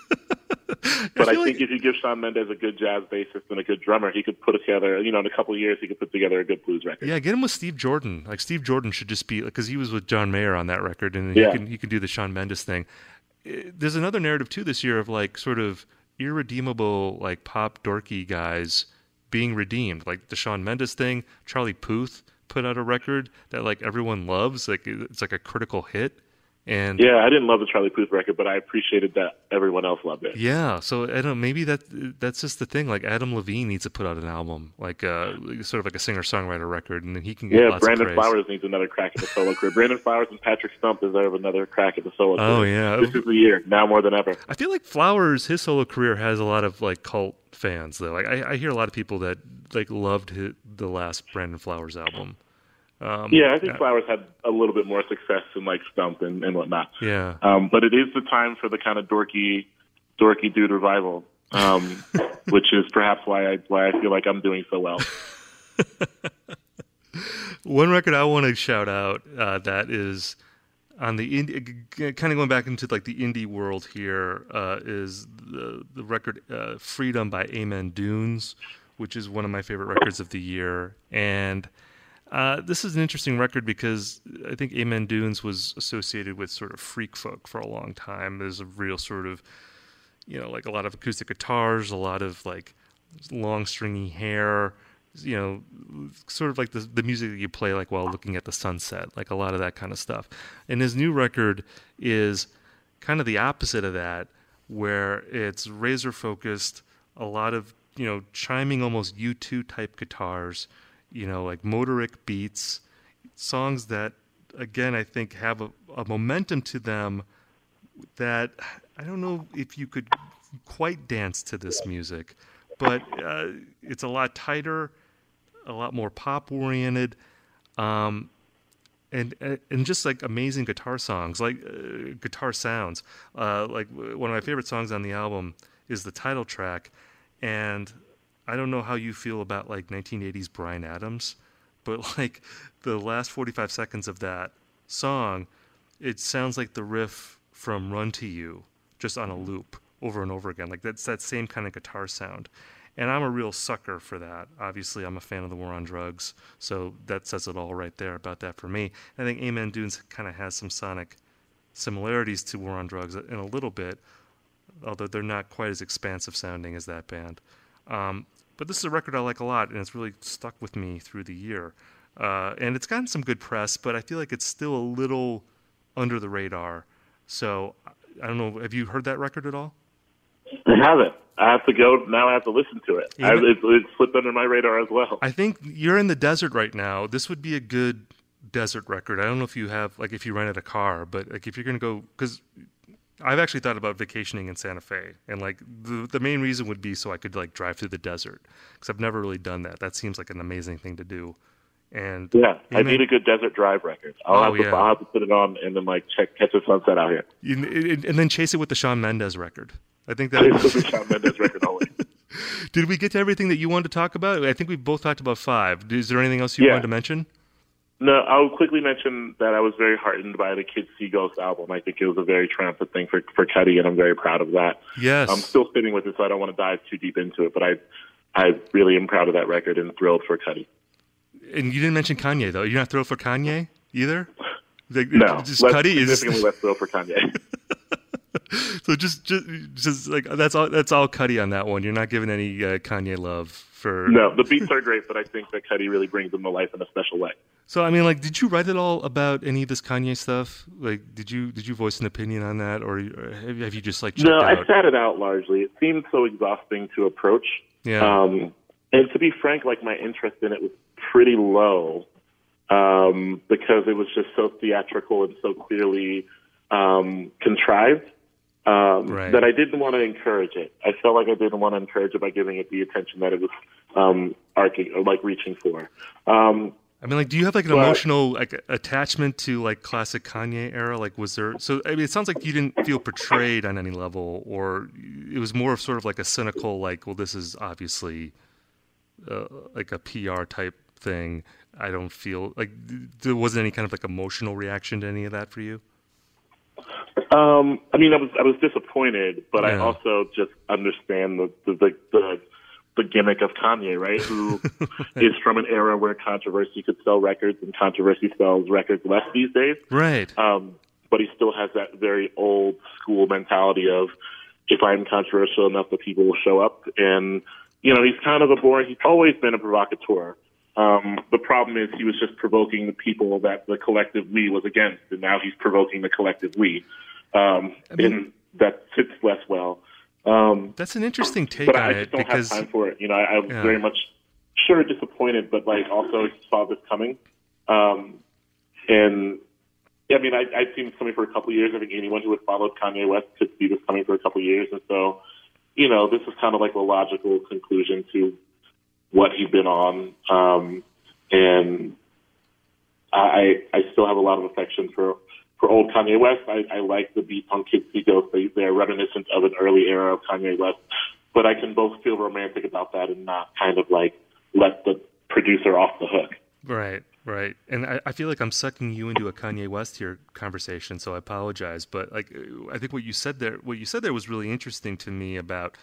But I, feel think like- if you give Shawn Mendes a good jazz bassist and a good drummer, he could put together. You know, in a couple of years, he could put together a good blues record. Yeah, get him with Steve Jordan. Like Steve Jordan should just be because he was with John Mayer on that record, and Yeah. he can he can do the Shawn Mendes thing. Eh, There's another narrative too this year of like sort of irredeemable like pop dorky guys being redeemed, like the Shawn Mendes thing. Charlie Puth put out a record that like everyone loves, like it's like a critical hit, and Yeah, I didn't love the Charlie Puth record, but I appreciated that everyone else loved it. Yeah, so I don't know, maybe that that's just the thing. Like Adam Levine needs to put out an album, like uh, sort of like a singer songwriter record, and then he can get Yeah, Brandon. Flowers needs another crack at the solo career. Brandon Flowers and Patrick Stump deserve another crack at the solo Oh, career. yeah. This is the year, now more than ever. I feel like Flowers, his solo career has a lot of like cult fans though. Like I, I hear a lot of people that like loved his, the last Brandon Flowers album. Um, Yeah, I think yeah. Flowers had a little bit more success than like Stump and, and whatnot. Yeah, Um, but it is the time for the kind of dorky, dorky dude revival, um, which is perhaps why I why I feel like I'm doing so well. one record I want to shout out uh, that is on the indie, kind of going back into like the indie world here uh, is the the record uh, "Freedom" by Amen Dunes, which is one of my favorite records of the year. And uh, this is an interesting record because I think Amen Dunes was associated with sort of freak folk for a long time. There's a real sort of you know, like a lot of acoustic guitars, a lot of like long stringy hair, you know, sort of like the the music that you play like while looking at the sunset, like a lot of that kind of stuff. And his new record is kind of the opposite of that, where it's razor focused, a lot of you know chiming almost U2 type guitars, you know, like motoric beats, songs that again I think have a, a momentum to them that I don't know if you could quite dance to this music, but uh, it's a lot tighter, a lot more pop oriented, um, and and just like amazing guitar songs, like uh, guitar sounds. Uh, like one of my favorite songs on the album is the title track, and I don't know how you feel about like 1980s Bryan Adams, but like the last 45 seconds of that song, it sounds like the riff from Run to You, just on a loop over and over again. Like that's that same kind of guitar sound. And I'm a real sucker for that. Obviously, I'm a fan of the War on Drugs, so that says it all right there about that for me. I think Amen Dunes kind of has some sonic similarities to War on Drugs in a little bit, although they're not quite as expansive sounding as that band. Um, but this is a record I like a lot, and it's really stuck with me through the year. Uh, and it's gotten some good press, but I feel like it's still a little under the radar. So I don't know. Have you heard that record at all? I haven't. I have to go now. I have to listen to it. I, it, it slipped under my radar as well. I think you're in the desert right now. This would be a good desert record. I don't know if you have like if you rented a car, but like if you're gonna go because I've actually thought about vacationing in Santa Fe, and like the the main reason would be so I could like drive through the desert because I've never really done that. That seems like an amazing thing to do. And yeah, I need a good desert drive record. I'll Oh, have to. yeah. I'll have to put it on and then like check catch the sunset out here. you- and and then chase it with the Shawn Mendes record. I think that a Shawn Mendes record always. did we get to everything that you wanted to talk about? I think we both talked about five. Is there anything else you Yeah. wanted to mention? No, I'll quickly mention that I was very heartened by the Kids See Ghost album. I think it was a very triumphant thing for for Cudi, and I'm very proud of that. Yes. I'm still sitting with it, so I don't want to dive too deep into it. But I, I really am proud of that record and thrilled for Cudi. And you didn't mention Kanye though. You're not thrilled for Kanye either. Like, No, just less, Cudi is significantly less thrilled for Kanye. so just just just like that's all that's all Cudi on that one. You're not giving any uh, Kanye love for no, the beats are great, but I think that Cudi really brings them to life in a special way. So I mean, like, did you write at all about any of this Kanye stuff? Like, did you did you voice an opinion on that, or or have, you just like No, I sat it out largely. It seemed so exhausting to approach. Yeah. Um, and to be frank, like my interest in it was pretty low um, because it was just so theatrical and so clearly um, contrived um, Right. that I didn't want to encourage it. I felt like I didn't want to encourage it by giving it the attention that it was um, arcing, like reaching for. Um, I mean, like, do you have like an But- emotional like attachment to like classic Kanye era? Like, was there? So I mean, it sounds like you didn't feel portrayed on any level, or it was more of sort of like a cynical, like, well, this is obviously uh, like a PR type thing. I don't feel like there wasn't any kind of like emotional reaction to any of that for you. Um, I mean, I was I was disappointed, but I also just understand the the the, the, the gimmick of Kanye, right? Who is from an era where controversy could sell records, and controversy sells records less these days. Right. Um, but he still has that very old school mentality of if I'm controversial enough, the people will show up. And you know, he's kind of a boring. He's always been a provocateur. Um, the problem is he was just provoking the people that the collective we was against, and now he's provoking the collective we, um, and that fits less well. Um, That's an interesting take but on I it just don't because have time for it. You know, I, I was Yeah. very much sure disappointed, but like also saw this coming. Um, and yeah, I mean, I, I'd seen this coming for a couple of years. I think anyone who had followed Kanye West could see this coming for a couple of years, and so you know, this is kind of like a logical conclusion to what he'd been on. Um, and I, I still have a lot of affection for for old Kanye West. I, I like the beat punk kids. They, they're reminiscent of an early era of Kanye West. But I can both feel romantic about that and not kind of like let the producer off the hook. Right, right. And I, I feel like I'm sucking you into a Kanye West here conversation, so I apologize. But like, I think what you said there, what you said there was really interesting to me about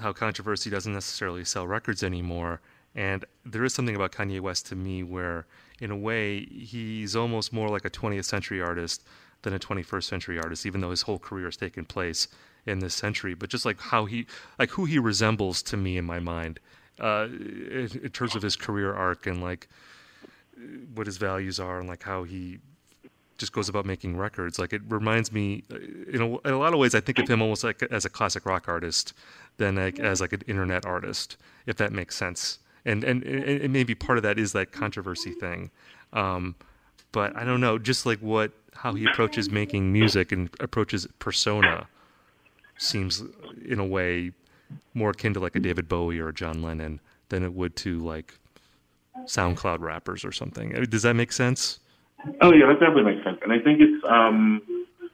how controversy doesn't necessarily sell records anymore. And there is something about Kanye West to me where, in a way, he's almost more like a 20th century artist than a 21st century artist, even though his whole career has taken place in this century. But just like how he, like who he resembles to me in my mind, uh, in, in terms of his career arc and like what his values are and like how he just goes about making records. Like it reminds me, uh, in a, in a lot of ways, I think of him almost like as a classic rock artist than like as like an internet artist, if that makes sense. And and, and maybe part of that is that controversy thing. Um, but I don't know, just like what how he approaches making music and approaches persona seems in a way more akin to like a David Bowie or a John Lennon than it would to like SoundCloud rappers or something. I mean, Does that make sense? Oh yeah, that definitely makes sense. And I think it's um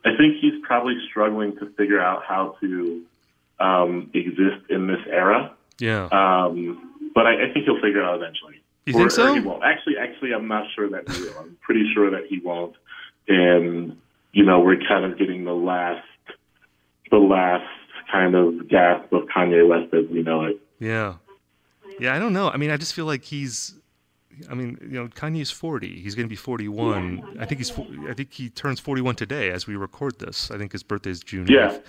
I think he's probably struggling to figure out how to um exist in this era. Yeah. Um but I, I think he'll figure it out eventually. You Or- think so? He won't. Actually actually I'm not sure that he will. I'm pretty sure that he won't. And you know, we're kind of getting the last the last kind of gasp of Kanye West as we know it. Yeah. Yeah, I don't know. I mean, I just feel like he's I mean, you know, Kanye's 40. He's going to be 41. I think he's I think he turns 41 today as we record this. I think his birthday is June Yeah. 8th.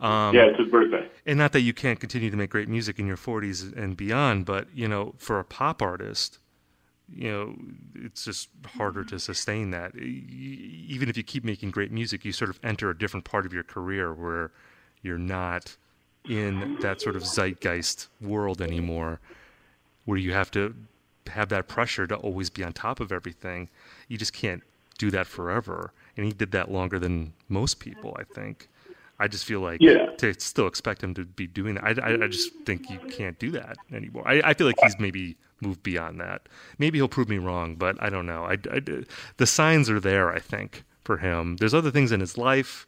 Um, yeah, it's his birthday. and not that you can't continue to make great music in your 40s and beyond, but you know, for a pop artist, you know, it's just harder to sustain that. Even if you keep making great music, you sort of enter a different part of your career where you're not in that sort of zeitgeist world anymore, where you have to have that pressure to always be on top of everything. You just can't do that forever. And he did that longer than most people, I think. I just feel like Yeah. to still expect him to be doing that. I, I, I just think you mm-hmm. can't do that anymore. I, I feel like he's maybe moved beyond that. Maybe he'll prove me wrong, but I don't know. I, I- the signs are there, I think, for him. There's other things in his life.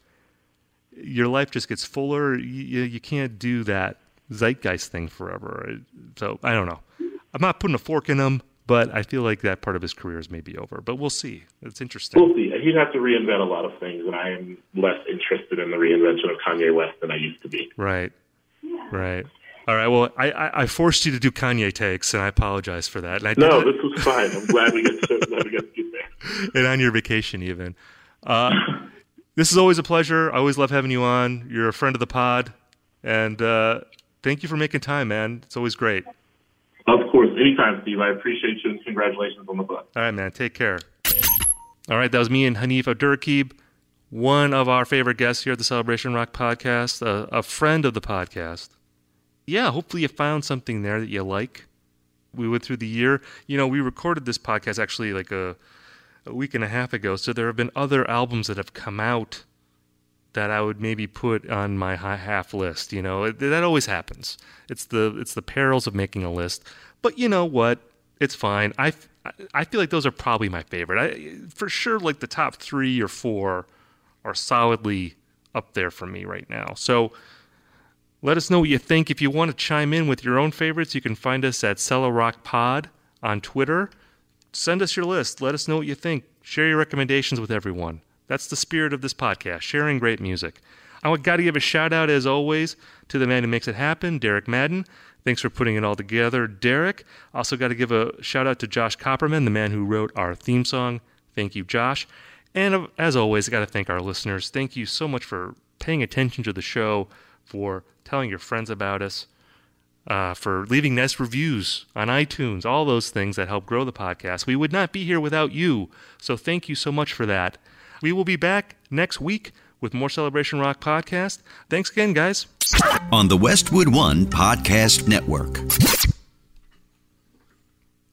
Your life just gets fuller. You, you can't do that zeitgeist thing forever. So I don't know. I'm not putting a fork in him, but I feel like that part of his career is maybe over. But we'll see. It's interesting. We'll see. He'd have to reinvent a lot of things, and I am less interested in the reinvention of Kanye West than I used to be. Right. Right. All right. Well, I, I, I forced you to do Kanye takes, and I apologize for that. And I No, it- this was fine. I'm glad we get to, glad we get to get there. and on your vacation even. Uh, this is always a pleasure. I always love having you on. You're a friend of the pod, and uh, thank you for making time, man. It's always great. Anytime, Steve. I appreciate you, and congratulations on the book. All right, man. Take care. All right, that was me and Hanif Abdurraqib, one of our favorite guests here at the Celebration Rock podcast, a, a friend of the podcast. Yeah, hopefully you found something there that you like. We went through the year. You know, we recorded this podcast actually like a, a week and a half ago, so there have been other albums that have come out that I would maybe put on my half list. You know, that always happens. It's the it's the perils of making a list. But you know what? It's fine. I, I feel like those are probably my favorite. I for sure like the top three or four are solidly up there for me right now. So Let us know what you think. If you want to chime in with your own favorites, you can find us at Cello Rock Pod on Twitter. Send us your list. Let us know what you think. Share your recommendations with everyone. That's the spirit of this podcast, sharing great music. I got to give a shout out, as always, to the man who makes it happen, Derek Madden. Thanks for putting it all together, Derek. Also, got to give a shout out to Josh Copperman, the man who wrote our theme song. Thank you, Josh. And uh, as always, I got to thank our listeners. Thank you so much for paying attention to the show, for telling your friends about us, uh, for leaving nice reviews on iTunes, all those things that help grow the podcast. We would not be here without you. So thank you so much for that. We will be back next week with more Celebration Rock podcast. Thanks again, guys. On the Westwood One Podcast Network.